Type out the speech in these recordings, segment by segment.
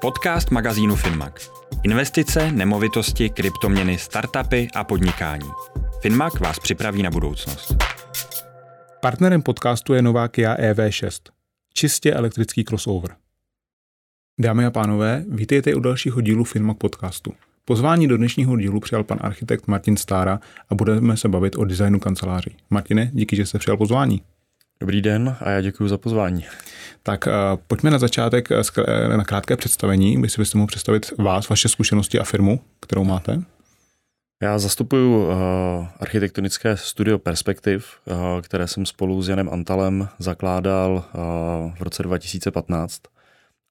Podcast magazínu Finmac. Investice, nemovitosti, kryptoměny, startupy a podnikání. Finmac vás připraví na budoucnost. Partnerem podcastu je nová Kia EV6. Čistě elektrický crossover. Dámy a pánové, vítejte u dalšího dílu Finmac podcastu. Pozvání do dnešního dílu přijal pan architekt Martin Stára a budeme se bavit o designu kanceláří. Martine, díky, že jste přijal pozvání. Dobrý den a já děkuji za pozvání. Tak uh, pojďme na začátek uh, na krátké představení. Si byste mohl představit vás, vaše zkušenosti a firmu, kterou máte? Já zastupuji architektonické studio Perspektiv, které jsem spolu s Janem Antalem zakládal v roce 2015.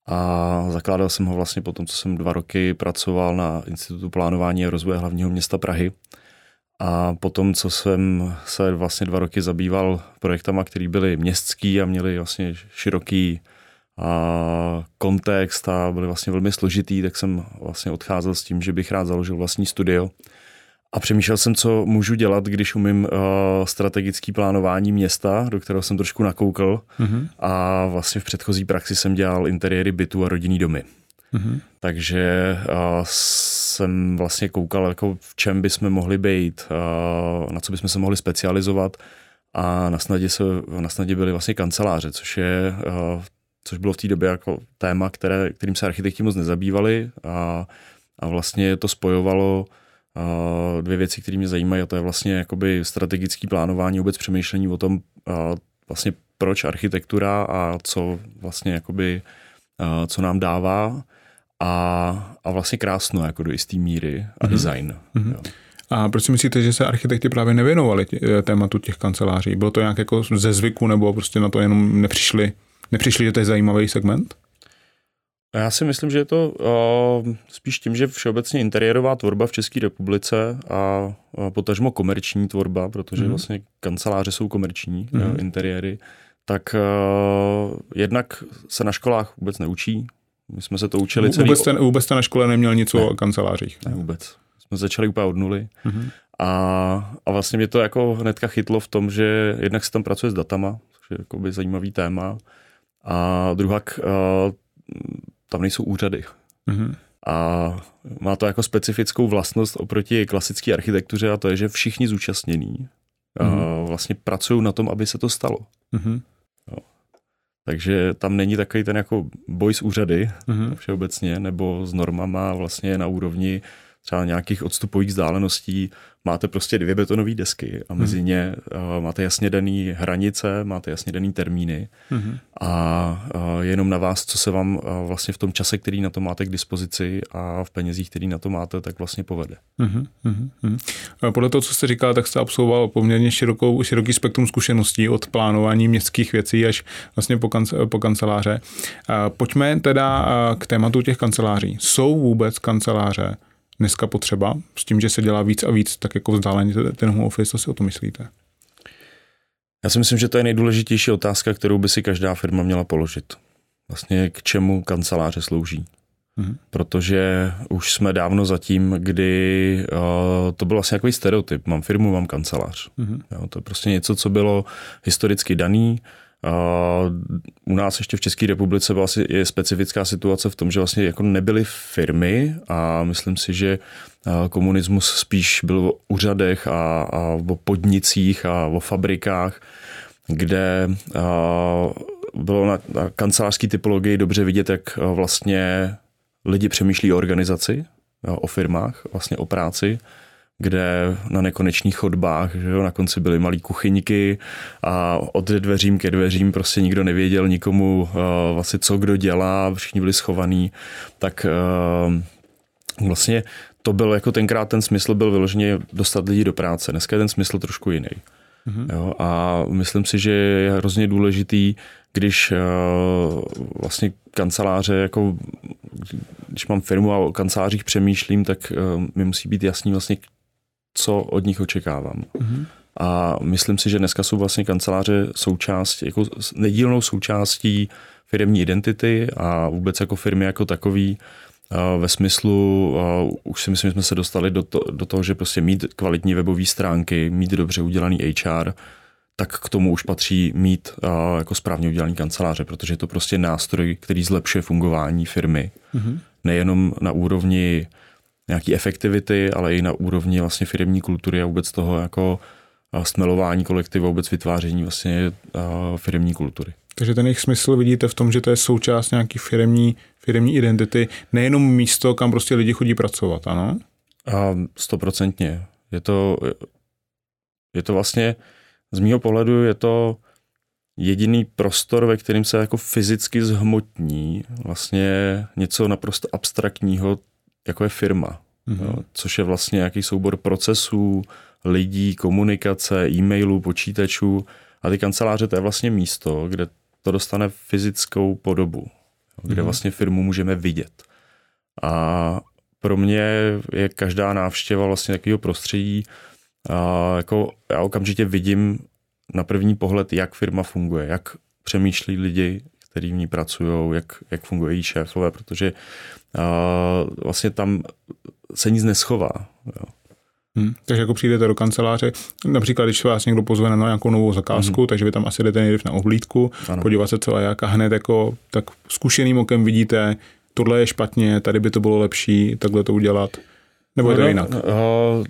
A zakládal jsem ho vlastně po tom, co jsem dva roky pracoval na Institutu plánování a rozvoje hlavního města Prahy. A potom, co jsem se vlastně dva roky zabýval projektama, které byly městský a měly vlastně široký a kontext a byly vlastně velmi složitý, tak jsem vlastně odcházel s tím, že bych rád založil vlastní studio. A přemýšlel jsem, co můžu dělat, když umím uh, strategický plánování města, do kterého jsem trošku nakoukl. Mm-hmm. A vlastně v předchozí praxi jsem dělal interiéry bytu a rodinný domy. Mm-hmm. Takže uh, jsem vlastně koukal, jako v čem bychom mohli být, uh, na co bychom se mohli specializovat. A na snadě, se, na snadě byly vlastně kanceláře, což je uh, což bylo v té době jako téma, které, kterým se architekti moc nezabývali. A, a vlastně to spojovalo uh, dvě věci, které mě zajímají a to je vlastně jakoby strategický plánování, vůbec přemýšlení o tom uh, vlastně proč architektura a co vlastně jakoby, uh, co nám dává a, a vlastně krásno jako do jisté míry a mm-hmm. design. Mm-hmm. Jo. A proč si myslíte, že se architekti právě nevěnovali tě, eh, tématu těch kanceláří? Bylo to nějak jako ze zvyku nebo prostě na to jenom nepřišli, nepřišli, že to je zajímavý segment? Já si myslím, že je to uh, spíš tím, že všeobecně interiérová tvorba v České republice a, a potažmo komerční tvorba, protože mm-hmm. vlastně kanceláře jsou komerční mm-hmm. uh, interiéry, tak uh, jednak se na školách vůbec neučí, my jsme se to učili celý... Vůbec jste, vůbec jste na škole neměl nic ne. o kancelářích? Ne, vůbec. Jsme začali úplně od nuly. Mm-hmm. A, a vlastně mě to jako hnedka chytlo v tom, že jednak se tam pracuje s datama, což je jakoby zajímavý téma. A druhá, uh, tam nejsou úřady. Mm-hmm. A má to jako specifickou vlastnost oproti klasické architektuře a to je, že všichni zúčastnění mm-hmm. vlastně pracují na tom, aby se to stalo. Mm-hmm. Takže tam není takový ten jako boj s úřady mm-hmm. všeobecně, nebo s normama vlastně na úrovni třeba nějakých odstupových vzdáleností, máte prostě dvě betonové desky a mezi mm. ně uh, máte jasně daný hranice, máte jasně daný termíny mm. a uh, jenom na vás, co se vám uh, vlastně v tom čase, který na to máte k dispozici a v penězích, který na to máte, tak vlastně povede. Mm. Mm. Podle toho, co jste říkal, tak jste absolvoval poměrně širokou, široký spektrum zkušeností od plánování městských věcí až vlastně po, kance, po kanceláře. Pojďme teda k tématu těch kanceláří. Jsou vůbec kanceláře dneska potřeba, s tím, že se dělá víc a víc, tak jako vzdáleně ten home office, co si o to myslíte? Já si myslím, že to je nejdůležitější otázka, kterou by si každá firma měla položit. Vlastně k čemu kanceláře slouží. Mm-hmm. Protože už jsme dávno za tím, kdy uh, to byl vlastně takový stereotyp. Mám firmu, mám kancelář. Mm-hmm. Jo, to je prostě něco, co bylo historicky daný, u nás ještě v České republice byla je specifická situace v tom, že vlastně jako nebyly firmy a myslím si, že komunismus spíš byl o úřadech a, a o podnicích a o fabrikách, kde bylo na, na kancelářské typologii dobře vidět, jak vlastně lidi přemýšlí o organizaci, o firmách, vlastně o práci kde na nekonečných chodbách, že jo, na konci byly malé kuchyňky a od dveřím ke dveřím prostě nikdo nevěděl nikomu uh, vlastně co kdo dělá, všichni byli schovaní, tak uh, vlastně to byl jako tenkrát ten smysl byl vyloženě dostat lidi do práce. Dneska je ten smysl trošku jiný. Mm-hmm. Jo, a myslím si, že je hrozně důležitý, když uh, vlastně kanceláře, jako když mám firmu a o kancelářích přemýšlím, tak uh, mi musí být jasný vlastně, co od nich očekávám. Mm-hmm. A myslím si, že dneska jsou vlastně kanceláře součástí, jako nedílnou součástí firmní identity a vůbec jako firmy jako takový ve smyslu, už si myslím, že jsme se dostali do, to, do toho, že prostě mít kvalitní webové stránky, mít dobře udělaný HR, tak k tomu už patří mít uh, jako správně udělaný kanceláře, protože je to prostě nástroj, který zlepšuje fungování firmy. Mm-hmm. Nejenom na úrovni nějaký efektivity, ale i na úrovni vlastně firmní kultury a vůbec toho jako stmelování kolektivu, vůbec vytváření vlastně firmní kultury. Takže ten jejich smysl vidíte v tom, že to je součást nějaký firmní, firmní identity, nejenom místo, kam prostě lidi chodí pracovat, ano? Stoprocentně. Je to, je to vlastně, z mýho pohledu je to jediný prostor, ve kterým se jako fyzicky zhmotní vlastně něco naprosto abstraktního, jako je firma. Mm-hmm. Jo, což je vlastně nějaký soubor procesů, lidí, komunikace, e-mailů, počítačů. A ty kanceláře to je vlastně místo, kde to dostane fyzickou podobu, kde mm-hmm. vlastně firmu můžeme vidět. A pro mě je každá návštěva vlastně takového prostředí, a jako já okamžitě vidím na první pohled, jak firma funguje, jak přemýšlí lidi, kteří v ní pracují, jak, jak fungují její šéfové, protože vlastně tam se nic neschová. Jo. Hmm. Takže jako přijdete do kanceláře, například když vás někdo pozve na nějakou novou zakázku, hmm. takže vy tam asi jdete nejdřív na ohlídku, ano. podívat se co a jak a hned jako tak zkušeným okem vidíte, tohle je špatně, tady by to bylo lepší, takhle to udělat. Nebo je to no, jinak? Uh,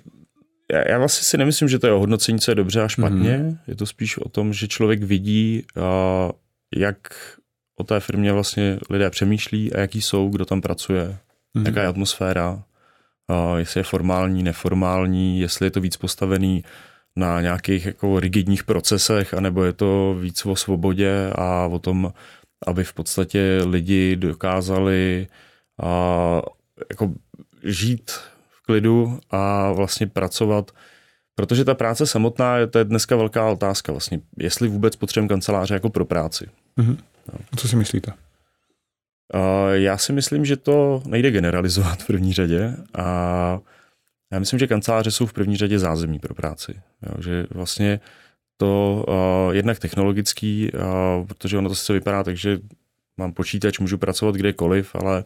já, já vlastně si nemyslím, že to je o hodnocení, co je dobře a špatně. Mm-hmm. Je to spíš o tom, že člověk vidí, uh, jak o té firmě vlastně lidé přemýšlí a jaký jsou, kdo tam pracuje, mm-hmm. jaká je atmosféra, jestli je formální, neformální, jestli je to víc postavený na nějakých jako rigidních procesech, anebo je to víc o svobodě a o tom, aby v podstatě lidi dokázali a, jako žít v klidu a vlastně pracovat, protože ta práce samotná, to je dneska velká otázka vlastně, jestli vůbec potřebujeme kanceláře jako pro práci. Mm-hmm. No. Co si myslíte? Já si myslím, že to nejde generalizovat v první řadě a já myslím, že kanceláře jsou v první řadě zázemí pro práci. Jo, že vlastně to uh, jednak technologický, uh, protože ono to se vypadá tak, že mám počítač, můžu pracovat kdekoliv, ale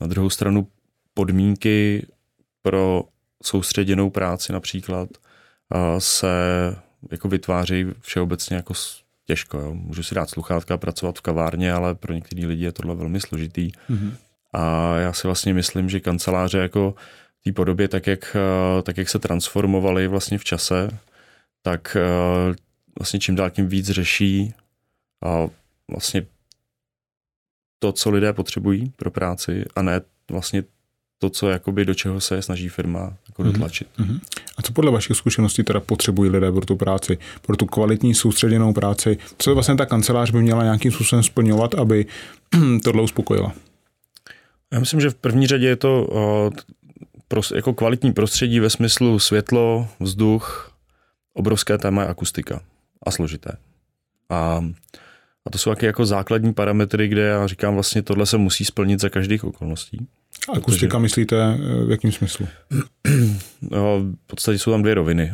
na druhou stranu podmínky pro soustředěnou práci například uh, se jako vytváří všeobecně jako těžko. Jo. Můžu si dát sluchátka a pracovat v kavárně, ale pro některý lidi je tohle velmi složitý. Mm-hmm. A já si vlastně myslím, že kanceláře jako v té podobě, tak jak, eh, tak jak se transformovaly vlastně v čase, tak eh, vlastně čím dál tím víc řeší a vlastně to, co lidé potřebují pro práci a ne vlastně to, co jakoby do čeho se snaží firma jako mm-hmm. dotlačit. Mm-hmm. A co podle vašich zkušeností teda potřebují lidé pro tu práci, pro tu kvalitní soustředěnou práci? Co vlastně ta kancelář by měla nějakým způsobem splňovat, aby tohle uspokojila? Já myslím, že v první řadě je to uh, jako kvalitní prostředí ve smyslu světlo, vzduch, obrovské téma je akustika a složité. A, a to jsou taky jako základní parametry, kde já říkám vlastně tohle se musí splnit za každých okolností. Akustika protože... myslíte eh, v jakém smyslu? No, v podstatě jsou tam dvě roviny.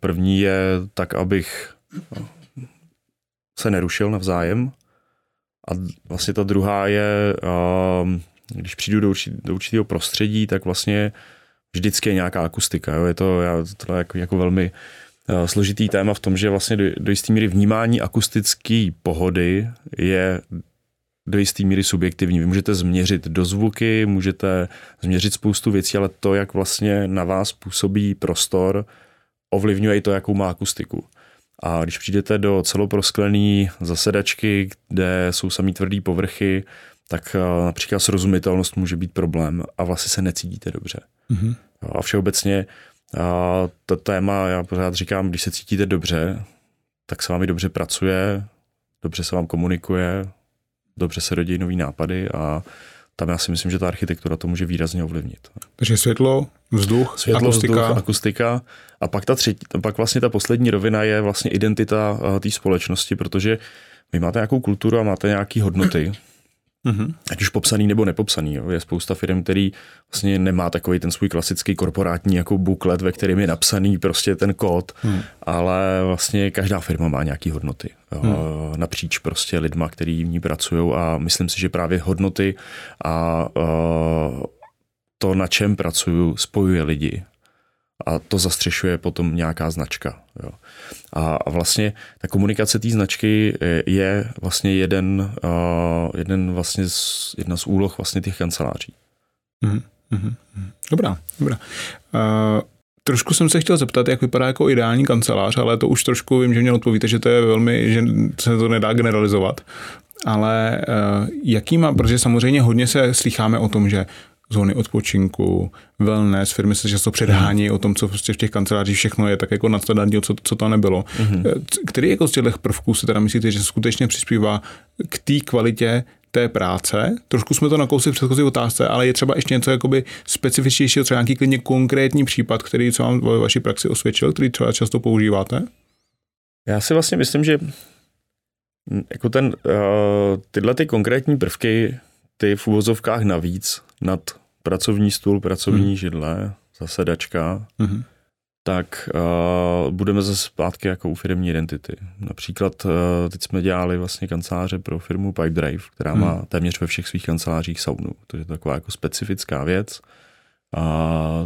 První je tak, abych se nerušil navzájem. A vlastně ta druhá je, když přijdu do, určit, do určitého prostředí, tak vlastně vždycky je nějaká akustika. Jo? Je to, já, to je jako, jako velmi složitý téma v tom, že vlastně do, do jisté míry vnímání akustické pohody je do jisté míry subjektivní. Vy můžete změřit dozvuky, můžete změřit spoustu věcí, ale to, jak vlastně na vás působí prostor, ovlivňuje i to, jakou má akustiku. A když přijdete do celoprosklené zasedačky, kde jsou samý tvrdý povrchy, tak eh, například srozumitelnost může být problém a vlastně se necítíte dobře. Mm-hmm. A všeobecně a to téma, já pořád říkám, když se cítíte dobře, tak se vámi dobře pracuje, dobře se vám komunikuje, dobře se rodí nový nápady a tam já si myslím, že ta architektura to může výrazně ovlivnit. Takže světlo, vzduch, světlo, akustika. Vzduch, akustika. A pak, ta třetí, pak vlastně ta poslední rovina je vlastně identita eh, té společnosti, protože vy máte nějakou kulturu a máte nějaké hodnoty. Mm-hmm. Ať už popsaný nebo nepopsaný. Jo. Je spousta firm, který vlastně nemá takový ten svůj klasický korporátní jako buklet, ve kterém je napsaný prostě ten kód, mm. ale vlastně každá firma má nějaké hodnoty. Jo. Mm. Napříč prostě lidma, který v ní pracují a myslím si, že právě hodnoty a uh, to, na čem pracuju, spojuje lidi. A to zastřešuje potom nějaká značka. Jo. A, vlastně ta komunikace té značky je vlastně jeden, uh, jeden vlastně z, jedna z úloh vlastně těch kanceláří. Mm-hmm. Dobrá, dobrá. Uh, trošku jsem se chtěl zeptat, jak vypadá jako ideální kancelář, ale to už trošku vím, že mě odpovíte, že to je velmi, že se to nedá generalizovat. Ale uh, jaký má, protože samozřejmě hodně se slycháme o tom, že zóny odpočinku, wellness, firmy se často předhání mm. o tom, co prostě v těch kancelářích všechno je tak jako nadstandardní, co, co to nebylo. Mm. Který jako z těch prvků si teda myslíte, že skutečně přispívá k té kvalitě té práce. Trošku jsme to nakousli v předchozí otázce, ale je třeba ještě něco jakoby specifičnějšího, třeba nějaký klidně konkrétní případ, který co vám ve vaší praxi osvědčil, který třeba často používáte? Já si vlastně myslím, že jako ten, uh, tyhle ty konkrétní prvky, ty v uvozovkách navíc nad pracovní stůl, pracovní hmm. židle, zasedačka, hmm tak uh, budeme zase zpátky jako u firmní identity. Například uh, teď jsme dělali vlastně kanceláře pro firmu Pipe Drive, která hmm. má téměř ve všech svých kancelářích saunu. To je taková jako specifická věc. A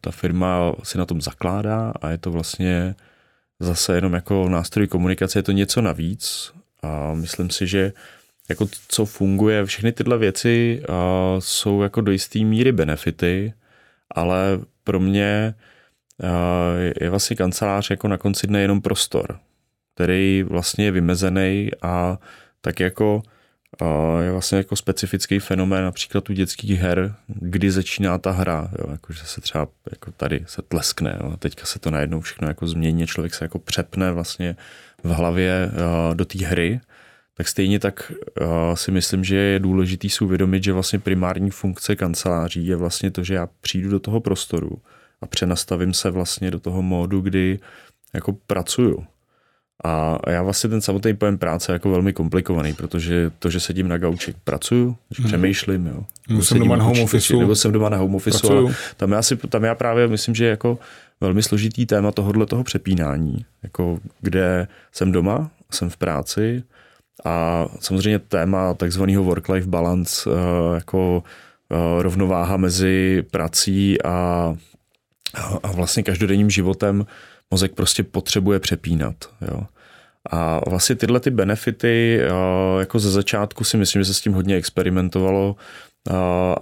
ta firma si na tom zakládá a je to vlastně zase jenom jako nástroj komunikace, je to něco navíc a myslím si, že jako co funguje, všechny tyhle věci uh, jsou jako do jisté míry benefity, ale pro mě je vlastně kancelář jako na konci dne jenom prostor, který vlastně je vymezený a tak jako je vlastně jako specifický fenomén například u dětských her, kdy začíná ta hra, jo, jako že se třeba jako tady se tleskne, jo, a teďka se to najednou všechno jako změní, člověk se jako přepne vlastně v hlavě do té hry, tak stejně tak si myslím, že je důležitý si uvědomit, že vlastně primární funkce kanceláří je vlastně to, že já přijdu do toho prostoru, a přenastavím se vlastně do toho módu, kdy jako pracuju. A já vlastně ten samotný pojem práce je jako velmi komplikovaný, protože to, že sedím na gauči, pracuju, že hmm. přemýšlím, jo. Nebo jsem doma na home office. Nebo jsem doma na home office. Tam já, si, tam já právě myslím, že jako velmi složitý téma tohohle toho přepínání, jako kde jsem doma, jsem v práci a samozřejmě téma takzvaného work-life balance, eh, jako eh, rovnováha mezi prací a a vlastně každodenním životem mozek prostě potřebuje přepínat. Jo. A vlastně tyhle ty benefity, jako ze začátku si myslím, že se s tím hodně experimentovalo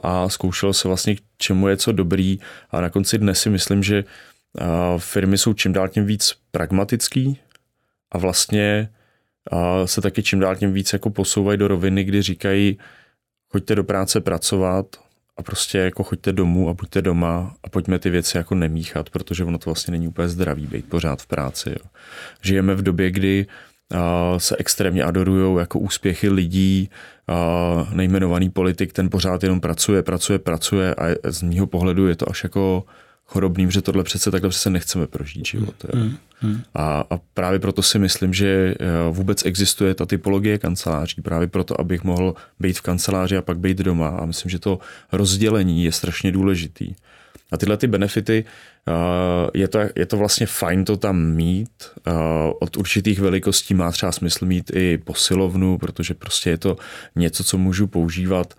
a zkoušelo se vlastně, k čemu je co dobrý a na konci dne si myslím, že firmy jsou čím dál tím víc pragmatický a vlastně se taky čím dál tím víc jako posouvají do roviny, kdy říkají, choďte do práce pracovat, a prostě jako choďte domů a buďte doma a pojďme ty věci jako nemíchat, protože ono to vlastně není úplně zdravý být pořád v práci. Jo. Žijeme v době, kdy a, se extrémně adorují jako úspěchy lidí, a, nejmenovaný politik, ten pořád jenom pracuje, pracuje, pracuje a z mého pohledu je to až jako chorobným, že tohle přece takhle přece nechceme prožít život. Jo. Hmm, hmm. A, a právě proto si myslím, že eh, vůbec existuje ta typologie kanceláří, právě proto, abych mohl být v kanceláři a pak být doma. A myslím, že to rozdělení je strašně důležitý. A tyhle ty benefity, eh, je to, je to vlastně fajn to tam mít. Eh, od určitých velikostí má třeba smysl mít i posilovnu, protože prostě je to něco, co můžu používat,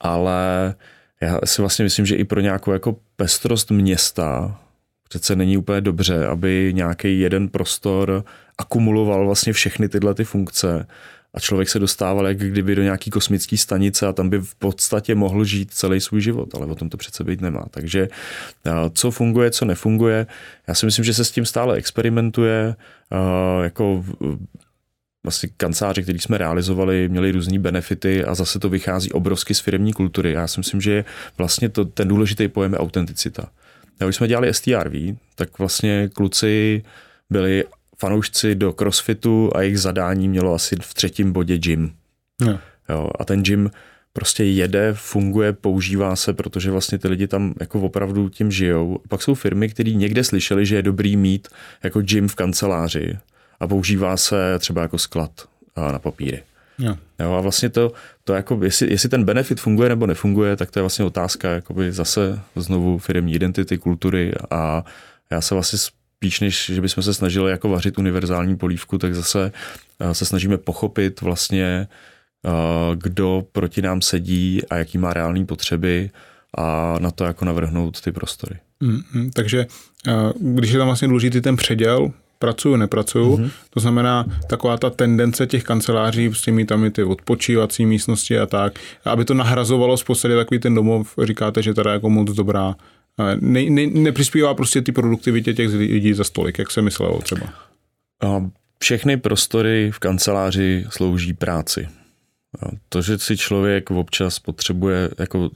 ale já si vlastně myslím, že i pro nějakou jako pestrost města přece není úplně dobře, aby nějaký jeden prostor akumuloval vlastně všechny tyhle ty funkce a člověk se dostával jak kdyby do nějaký kosmické stanice a tam by v podstatě mohl žít celý svůj život, ale o tom to přece být nemá. Takže co funguje, co nefunguje, já si myslím, že se s tím stále experimentuje, jako vlastně kanceláře, který jsme realizovali, měli různé benefity a zase to vychází obrovsky z firmní kultury. Já si myslím, že vlastně to, ten důležitý pojem je autenticita. A když jsme dělali STRV, tak vlastně kluci byli fanoušci do crossfitu a jejich zadání mělo asi v třetím bodě gym. No. Jo, a ten gym prostě jede, funguje, používá se, protože vlastně ty lidi tam jako opravdu tím žijou. Pak jsou firmy, které někde slyšeli, že je dobrý mít jako gym v kanceláři a používá se třeba jako sklad na papíry. Jo. Jo, a vlastně to, to jako, jestli, jestli ten benefit funguje nebo nefunguje, tak to je vlastně otázka jakoby zase znovu firmní identity, kultury a já se vlastně spíš, než že bychom se snažili jako vařit univerzální polívku, tak zase se snažíme pochopit vlastně, kdo proti nám sedí a jaký má reální potřeby a na to jako navrhnout ty prostory. Mm-hmm. Takže když je tam vlastně důležitý ten předěl, pracuju, nepracuju. Mm-hmm. To znamená taková ta tendence těch kanceláří, prostě mít tam i ty odpočívací místnosti a tak, aby to nahrazovalo v podstatě takový ten domov, říkáte, že teda jako moc dobrá. Ne, ne, nepřispívá prostě ty produktivitě těch lidí za stolik, jak se myslelo třeba. Všechny prostory v kanceláři slouží práci. To, že si člověk občas potřebuje, jako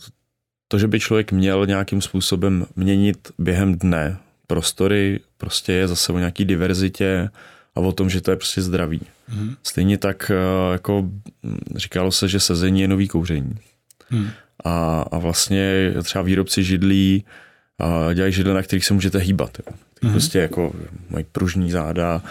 to, že by člověk měl nějakým způsobem měnit během dne prostory, prostě je zase o nějaký diverzitě a o tom, že to je prostě zdraví. Mm. Stejně tak eh, jako říkalo se, že sezení je nový kouření. Mm. A, a vlastně třeba výrobci židlí a dělají židle, na kterých se můžete hýbat. Jo. Mm. Prostě jako mají pružní záda,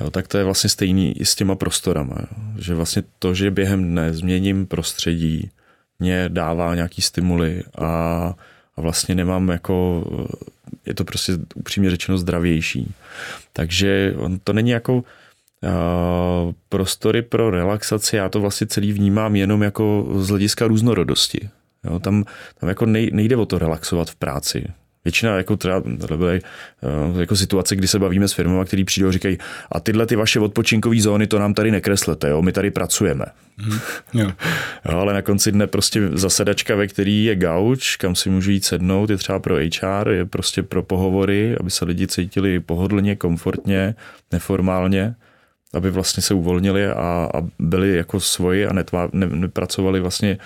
jo, tak to je vlastně stejný i s těma prostorama. Jo. Že vlastně to, že během dne změním prostředí, mě dává nějaký stimuly a, a vlastně nemám jako je to prostě upřímně řečeno zdravější. Takže to není jako Uh, prostory pro relaxaci, já to vlastně celý vnímám jenom jako z hlediska různorodosti. Jo, tam, tam jako nejde o to relaxovat v práci. Většina jako třeba byly uh, jako situace, kdy se bavíme s firmami, který přijdou a říkají, a tyhle ty vaše odpočinkové zóny, to nám tady nekreslete, jo, my tady pracujeme. Mm, jo. jo. ale na konci dne prostě zasedačka, ve který je gauč, kam si můžu jít sednout, je třeba pro HR, je prostě pro pohovory, aby se lidi cítili pohodlně, komfortně, neformálně aby vlastně se uvolnili a, a byli jako svoji a netvá, ne, nepracovali vlastně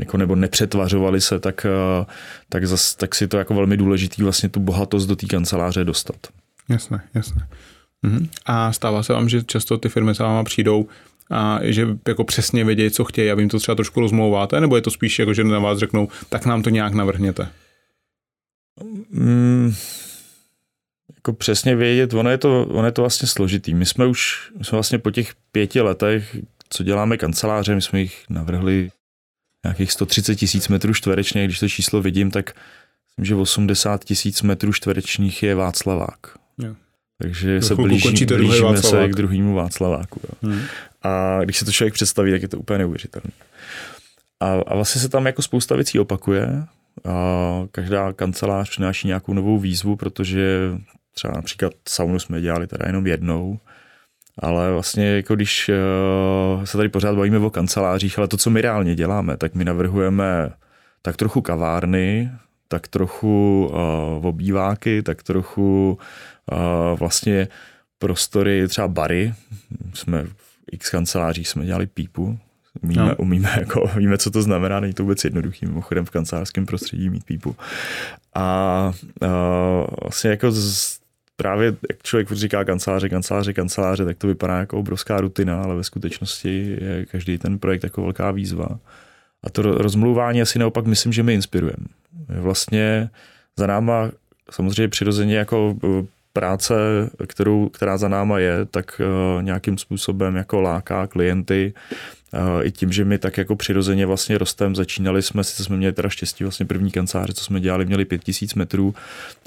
jako nebo nepřetvařovali se, tak, eh, tak, zas, tak si to jako velmi důležitý vlastně tu bohatost do té kanceláře dostat. Jasné, jasné. Mhm. A stává se vám, že často ty firmy za váma přijdou a že jako přesně vědějí, co chtějí a vy jim to třeba trošku rozmlouváte, nebo je to spíš jako, že na vás řeknou, tak nám to nějak navrhněte? Mm, jako přesně vědět, ono je, to, ono je to vlastně složitý. My jsme už, my jsme vlastně po těch pěti letech, co děláme kanceláře, my jsme jich navrhli nějakých 130 tisíc metrů čtverečních, když to číslo vidím, tak myslím, že 80 tisíc metrů čtverečních je Václavák. Jo. Takže to se blíží, blížíme se k druhému Václaváku. Jo. Hmm. A když se to člověk představí, tak je to úplně neuvěřitelné. A, a vlastně se tam jako spousta věcí opakuje. A každá kancelář přináší nějakou novou výzvu, protože třeba například saunu jsme dělali teda jenom jednou, ale vlastně jako když uh, se tady pořád bavíme o kancelářích, ale to, co my reálně děláme, tak my navrhujeme tak trochu kavárny, tak trochu uh, obýváky, tak trochu uh, vlastně prostory, třeba bary. Jsme v x kancelářích jsme dělali pípu, umíme, no. umíme jako, víme, co to znamená, není to vůbec jednoduchý, mimochodem v kancelářském prostředí mít pípu. A uh, vlastně jako z, právě jak člověk říká kanceláře, kanceláře, kanceláře, tak to vypadá jako obrovská rutina, ale ve skutečnosti je každý ten projekt jako velká výzva. A to rozmluvání asi naopak myslím, že my inspirujeme. Vlastně za náma samozřejmě přirozeně jako e, práce, kterou, která za náma je, tak e, nějakým způsobem jako láká klienty i tím, že my tak jako přirozeně vlastně rostem začínali jsme, sice jsme měli teda štěstí, vlastně první kanceláře, co jsme dělali, měli 5000 metrů,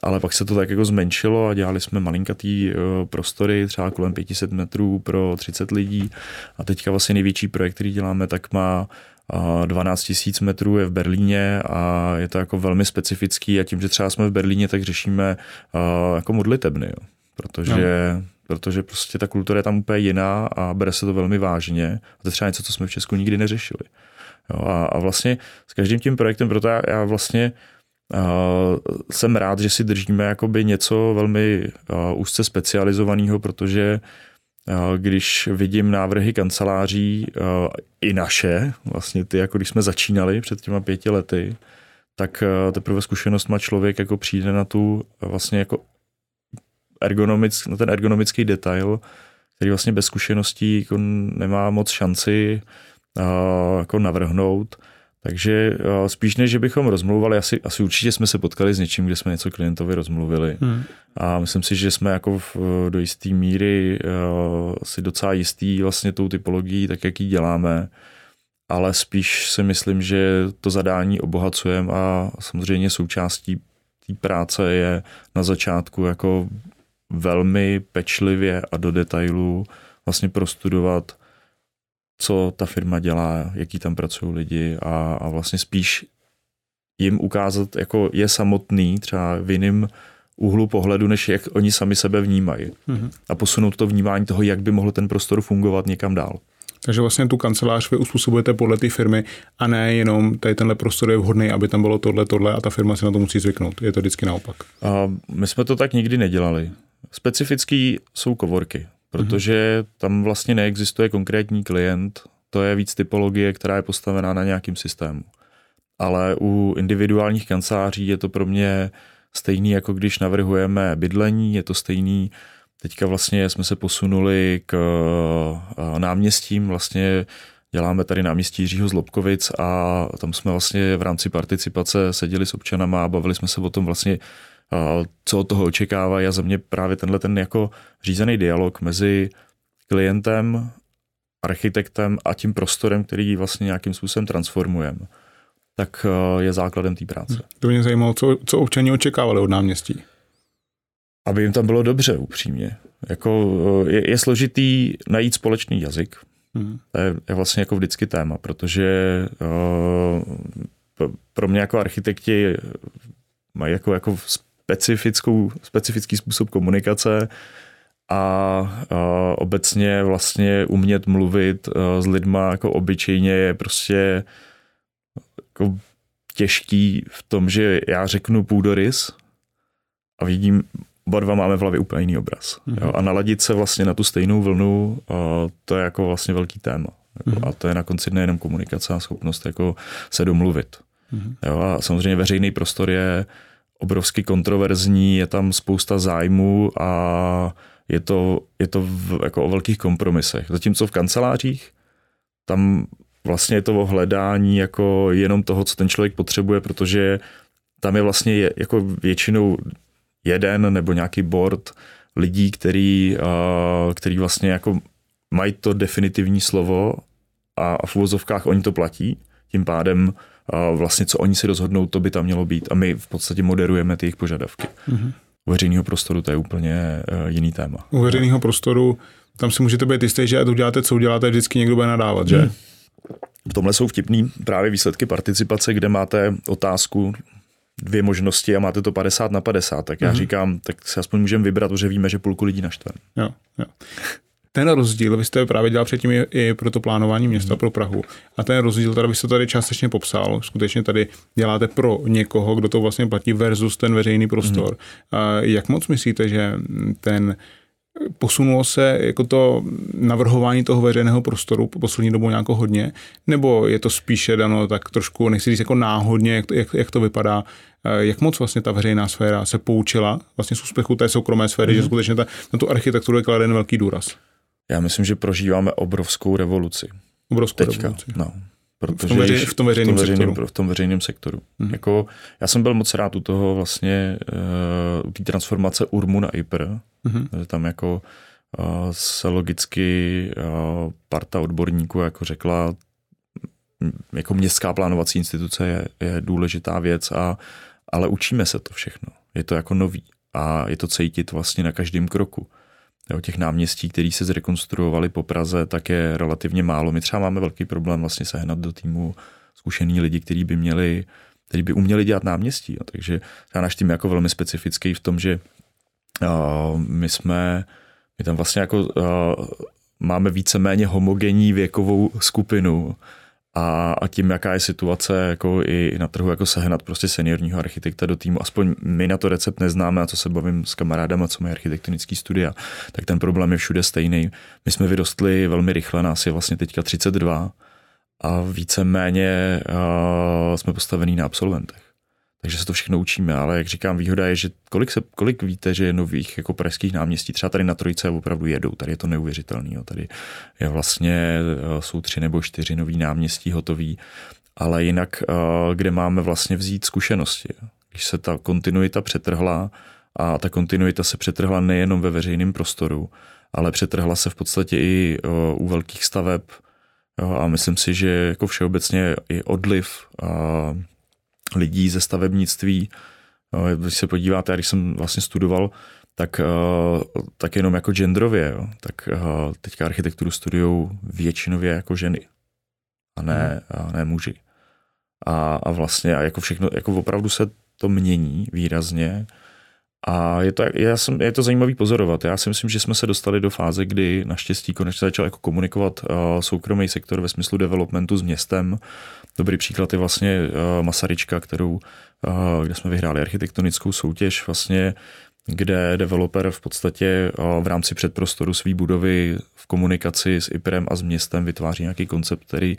ale pak se to tak jako zmenšilo a dělali jsme malinkatý e, prostory, třeba kolem 500 metrů pro 30 lidí. A teďka vlastně největší projekt, který děláme, tak má 12 000 metrů je v Berlíně a je to jako velmi specifický. A tím, že třeba jsme v Berlíně, tak řešíme jako modlitebny, jo. protože no protože prostě ta kultura je tam úplně jiná a bere se to velmi vážně. A to je třeba něco, co jsme v Česku nikdy neřešili. Jo, a, a vlastně s každým tím projektem, proto já, já vlastně Uh, jsem rád, že si držíme jakoby něco velmi uh, úzce specializovaného, protože když vidím návrhy kanceláří i naše, vlastně ty, jako když jsme začínali před těma pěti lety, tak teprve zkušenost má člověk jako přijde na tu vlastně jako ergonomick, na ten ergonomický detail, který vlastně bez zkušeností jako nemá moc šanci uh, jako navrhnout. Takže uh, spíš než, že bychom rozmluvali, asi, asi určitě jsme se potkali s něčím, kde jsme něco klientovi rozmluvili. Hmm. A myslím si, že jsme jako v, do jisté míry uh, si docela jistý vlastně tou typologií, tak jak ji děláme. Ale spíš si myslím, že to zadání obohacujeme a samozřejmě součástí té práce je na začátku jako velmi pečlivě a do detailů vlastně prostudovat, co ta firma dělá, jaký tam pracují lidi a, a vlastně spíš jim ukázat, jako je samotný třeba v jiném úhlu pohledu, než jak oni sami sebe vnímají. Mm-hmm. A posunout to vnímání toho, jak by mohl ten prostor fungovat někam dál. Takže vlastně tu kancelář vy uspůsobujete podle té firmy a ne jenom tady tenhle prostor je vhodný, aby tam bylo tohle, tohle a ta firma si na to musí zvyknout. Je to vždycky naopak. A my jsme to tak nikdy nedělali. Specifický jsou kovorky, protože mm-hmm. tam vlastně neexistuje konkrétní klient, to je víc typologie, která je postavená na nějakým systému. Ale u individuálních kanceláří je to pro mě stejný, jako když navrhujeme bydlení, je to stejný, teďka vlastně jsme se posunuli k eh, náměstím, vlastně děláme tady náměstí Jiřího Zlobkovic a tam jsme vlastně v rámci participace seděli s občanama a bavili jsme se o tom vlastně, co od toho očekávají a za mě právě tenhle ten jako řízený dialog mezi klientem, architektem a tím prostorem, který vlastně nějakým způsobem transformujeme tak eh, je základem té práce. To mě zajímalo, co, co občani očekávali od náměstí. Aby jim tam bylo dobře, upřímně. Jako, eh, je, je složitý najít společný jazyk. Hmm. To je, je vlastně jako vždycky téma, protože uh, pro mě jako architekti mají jako, jako specifickou, specifický způsob komunikace a uh, obecně vlastně umět mluvit uh, s lidma jako obyčejně je prostě jako těžký v tom, že já řeknu půdorys a vidím, oba dva máme v hlavě úplně jiný obraz. Mm-hmm. Jo? A naladit se vlastně na tu stejnou vlnu, to je jako vlastně velký téma. Jako, mm-hmm. A to je na konci dne jenom komunikace a schopnost jako se domluvit. Mm-hmm. Jo? A samozřejmě veřejný prostor je obrovsky kontroverzní, je tam spousta zájmů a je to, je to v, jako o velkých kompromisech. Zatímco v kancelářích tam vlastně je to o hledání jako jenom toho, co ten člověk potřebuje, protože tam je vlastně je, jako většinou jeden nebo nějaký board lidí, který, který vlastně jako mají to definitivní slovo a v uvozovkách oni to platí, tím pádem vlastně co oni si rozhodnou, to by tam mělo být a my v podstatě moderujeme ty jejich požadavky. Mm-hmm. U veřejného prostoru to je úplně uh, jiný téma. U veřejného prostoru tam si můžete být jistý, že uděláte, co uděláte, vždycky někdo bude nadávat, že? Hmm. V tomhle jsou vtipný právě výsledky participace, kde máte otázku, dvě možnosti a máte to 50 na 50, tak já mm-hmm. říkám, tak si aspoň můžeme vybrat, protože víme, že půlku lidí naštve. Jo, jo. Ten rozdíl, vy jste právě dělal předtím i pro to plánování města mm. pro Prahu. A ten rozdíl, tady byste tady částečně popsal. Skutečně tady děláte pro někoho, kdo to vlastně platí versus ten veřejný prostor. Mm. A jak moc myslíte, že ten Posunulo se jako to navrhování toho veřejného prostoru po poslední dobou nějako hodně, nebo je to spíše dano tak trošku, nechci říct jako náhodně, jak to, jak, jak to vypadá, jak moc vlastně ta veřejná sféra se poučila vlastně z úspěchu té soukromé sféry, mm-hmm. že mhm. skutečně ta, na tu architekturu je kladen velký důraz. Já myslím, že prožíváme obrovskou revoluci. Obrovskou Teďka, revoluci. No. Protože v tom, veřej, v tom veřejném, v tom veřejném sektoru. V tom veřejném sektoru. Mm-hmm. Jako, já jsem byl moc rád u toho vlastně, uh, té transformace URMu na IPR, mm-hmm. tam jako uh, se logicky uh, parta odborníků jako řekla, jako městská plánovací instituce je, je důležitá věc, a, ale učíme se to všechno. Je to jako nový a je to cítit vlastně na každém kroku. Jo, těch náměstí, které se zrekonstruovaly po Praze, tak je relativně málo. My třeba máme velký problém vlastně sehnat do týmu zkušený lidi, kteří by měli, kteří by uměli dělat náměstí. Jo. Takže náš tým je jako velmi specifický v tom, že uh, my jsme, my tam vlastně jako uh, máme víceméně homogenní věkovou skupinu a, a tím, jaká je situace jako i, na trhu, jako sehnat prostě seniorního architekta do týmu. Aspoň my na to recept neznáme, a co se bavím s kamarádama, co mají architektonický studia, tak ten problém je všude stejný. My jsme vyrostli velmi rychle, nás je vlastně teďka 32 a víceméně uh, jsme postavení na absolventech takže se to všechno učíme, ale jak říkám, výhoda je, že kolik, se, kolik víte, že je nových jako pražských náměstí, třeba tady na Trojice opravdu jedou, tady je to neuvěřitelný, jo. tady je vlastně, eh, jsou tři nebo čtyři nový náměstí hotový, ale jinak, eh, kde máme vlastně vzít zkušenosti. Když se ta kontinuita přetrhla a ta kontinuita se přetrhla nejenom ve veřejném prostoru, ale přetrhla se v podstatě i eh, u velkých staveb a myslím si, že jako všeobecně i odliv lidí ze stavebnictví. Eh, když se podíváte, když jsem vlastně studoval, tak, eh, tak jenom jako genderově, jo. tak eh, teďka architekturu studují většinově jako ženy a ne, hmm. a ne muži. A, a vlastně a jako všechno, jako opravdu se to mění výrazně. A je to, já jsem, je to zajímavý pozorovat. Já si myslím, že jsme se dostali do fáze, kdy naštěstí konečně začal jako komunikovat soukromý sektor ve smyslu developmentu s městem. Dobrý příklad je vlastně uh, Masaryčka, kterou, uh, kde jsme vyhráli architektonickou soutěž, vlastně kde developer v podstatě v rámci předprostoru své budovy v komunikaci s IPRem a s městem vytváří nějaký koncept, který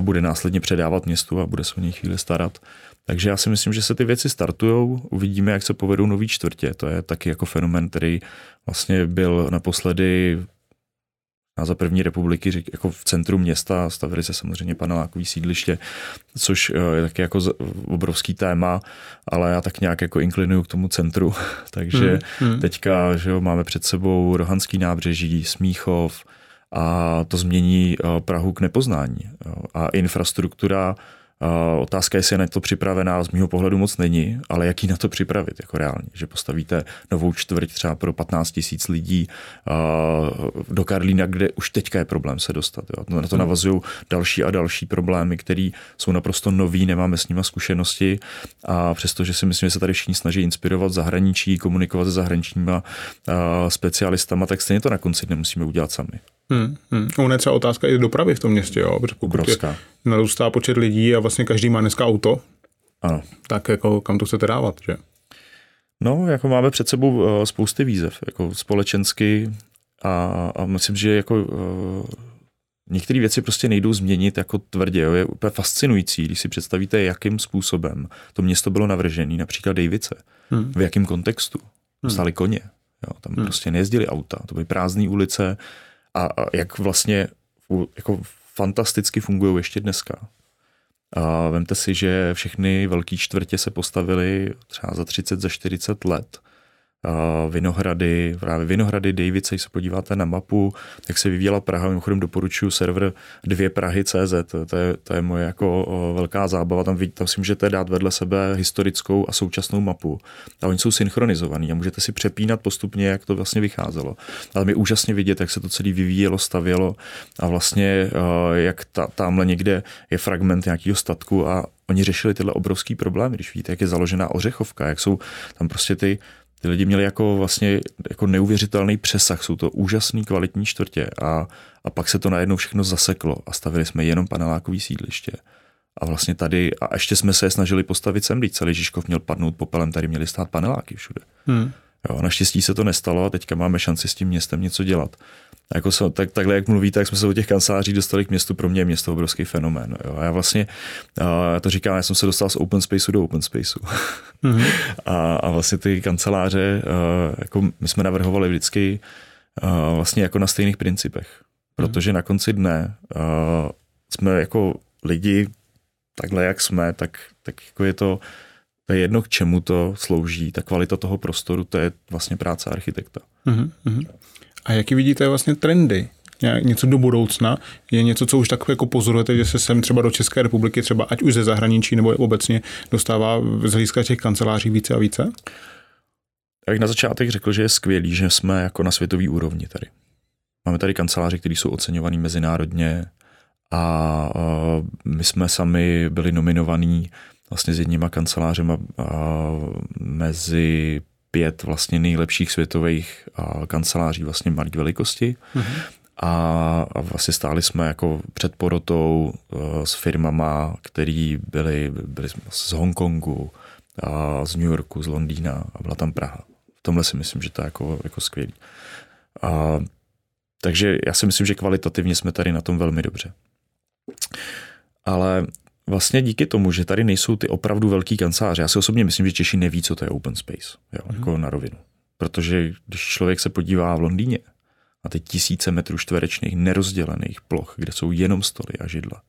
bude následně předávat městu a bude se o něj chvíli starat. Takže já si myslím, že se ty věci startují, uvidíme, jak se povedou nový čtvrtě. To je taky jako fenomen, který vlastně byl naposledy a za první republiky jako v centru města stavili se samozřejmě panelákový sídliště, což eh, je taky jako obrovský téma, ale já tak nějak jako inklinuju k tomu centru. Takže hmm, hmm. teďka že jo, máme před sebou Rohanský nábřeží, Smíchov a to změní eh, Prahu k nepoznání. A infrastruktura Otázka, jestli je na to připravená, z mého pohledu moc není, ale jak ji na to připravit jako reálně, že postavíte novou čtvrť třeba pro 15 tisíc lidí do Karlína, kde už teďka je problém se dostat. Jo. Na to hmm. navazují další a další problémy, které jsou naprosto nový, nemáme s nimi zkušenosti a přestože si myslím, že se tady všichni snaží inspirovat zahraničí, komunikovat se zahraničníma specialistama, tak stejně to na konci nemusíme udělat sami. Hmm, hmm. Ono je třeba otázka i dopravy v tom městě, jo? Protože pokud Obrovská. narůstá počet lidí a vlastně každý má dneska auto, ano. tak jako kam to chcete dávat, že? No, jako máme před sebou uh, spousty výzev, jako společensky a, a myslím, že jako uh, některé věci prostě nejdou změnit jako tvrdě. Jo. Je úplně fascinující, když si představíte, jakým způsobem to město bylo navržené, například Davice, hmm. v jakém kontextu. Hmm. Stály koně, jo. tam hmm. prostě nejezdili auta, to byly prázdné ulice, a, jak vlastně jako fantasticky fungují ještě dneska. A vemte si, že všechny velké čtvrtě se postavily třeba za 30, za 40 let Vinohrady, právě Vinohrady, Davice, když se podíváte na mapu, jak se vyvíjela Praha, mimochodem doporučuji server dvě Prahy CZ, to je, to je moje jako velká zábava, tam, tam si můžete dát vedle sebe historickou a současnou mapu a oni jsou synchronizovaní a můžete si přepínat postupně, jak to vlastně vycházelo. Ale mi úžasně vidět, jak se to celé vyvíjelo, stavělo a vlastně jak ta, tamhle někde je fragment nějakého statku a oni řešili tyhle obrovský problémy, když vidíte, jak je založená ořechovka, jak jsou tam prostě ty ty lidi měli jako vlastně jako neuvěřitelný přesah, jsou to úžasný kvalitní čtvrtě a, a pak se to najednou všechno zaseklo a stavili jsme jenom panelákový sídliště. A vlastně tady, a ještě jsme se snažili postavit sem, když celý Žižkov měl padnout popelem, tady měli stát paneláky všude. Hmm. Jo, naštěstí se to nestalo a teďka máme šanci s tím městem něco dělat. A jako se, tak, takhle, jak mluvíte, tak jsme se od těch kanceláří dostali k městu. Pro mě je město obrovský fenomén. Jo. A já vlastně, já to říkám, já jsem se dostal z open spaceu do open spaceu. Mm-hmm. a, a vlastně ty kanceláře, jako my jsme navrhovali vždycky vlastně jako na stejných principech. Protože na konci dne jsme jako lidi, takhle jak jsme, tak, tak jako je to, to je jedno, k čemu to slouží. Ta kvalita toho prostoru, to je vlastně práce architekta. Mm-hmm. A jaký vidíte vlastně trendy? Něco do budoucna? Je něco, co už tak jako pozorujete, že se sem třeba do České republiky, třeba ať už ze zahraničí nebo obecně, dostává z hlediska těch kanceláří více a více? Já bych na začátek řekl, že je skvělý, že jsme jako na světový úrovni tady. Máme tady kanceláře, které jsou oceňované mezinárodně a my jsme sami byli nominovaní vlastně s jedníma kancelářema mezi pět vlastně nejlepších světových kanceláří vlastně malé velikosti. Mm-hmm. A, a vlastně stáli jsme jako před porotou uh, s firmama, který byly, byli z Hongkongu, a z New Yorku, z Londýna a byla tam Praha. V tomhle si myslím, že to je jako, jako skvělý. A, takže já si myslím, že kvalitativně jsme tady na tom velmi dobře. Ale vlastně díky tomu, že tady nejsou ty opravdu velký kanceláře, já si osobně myslím, že Češi neví, co to je open space, jo, mm-hmm. jako na rovinu. Protože když člověk se podívá v Londýně na ty tisíce metrů čtverečných nerozdělených ploch, kde jsou jenom stoly a židla,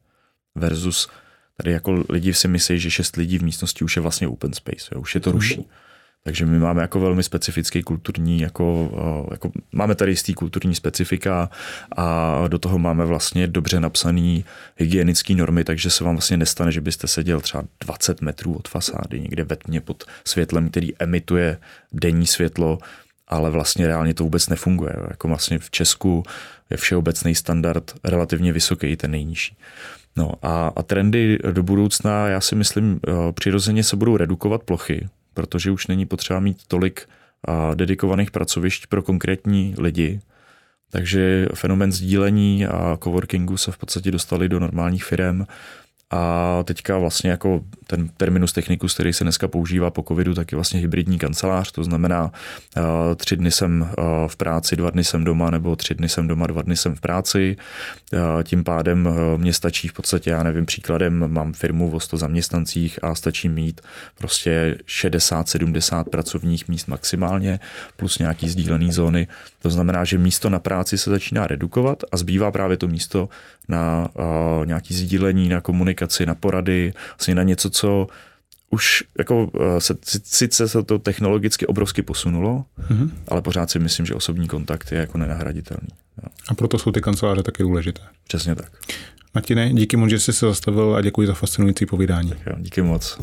versus tady jako lidi si myslí, že šest lidí v místnosti už je vlastně open space, jo, už je to ruší. Mm-hmm. Takže my máme jako velmi specifický kulturní, jako, eh, jako máme tady jistý kulturní specifika a do toho máme vlastně dobře napsaný hygienický normy, takže se vám vlastně nestane, že byste seděl třeba 20 metrů od fasády někde ve tmě pod světlem, který emituje denní světlo, ale vlastně reálně to vůbec nefunguje. Jako vlastně v Česku je všeobecný standard relativně vysoký, ten nejnižší. No a, a trendy do budoucna, já si myslím, přirozeně se budou redukovat plochy, protože už není potřeba mít tolik dedikovaných pracovišť pro konkrétní lidi. Takže fenomen sdílení a coworkingu se v podstatě dostali do normálních firm a teďka vlastně jako ten terminus technicus, který se dneska používá po covidu, tak je vlastně hybridní kancelář, to znamená uh, tři dny jsem uh, v práci, dva dny jsem doma, nebo tři dny jsem doma, dva dny jsem v práci. Uh, tím pádem mě stačí v podstatě, já nevím, příkladem mám firmu o 100 zaměstnancích a stačí mít prostě 60-70 pracovních míst maximálně, plus nějaký sdílený zóny. To znamená, že místo na práci se začíná redukovat a zbývá právě to místo na nějaký sdílení, na komunikaci, na porady, vlastně na něco, co už jako se, sice se to technologicky obrovsky posunulo, mm-hmm. ale pořád si myslím, že osobní kontakt je jako nenahraditelný. Jo. A proto jsou ty kanceláře taky důležité. Přesně tak. Martine, díky moc, že jsi se zastavil a děkuji za fascinující povídání. Tak jo, díky moc.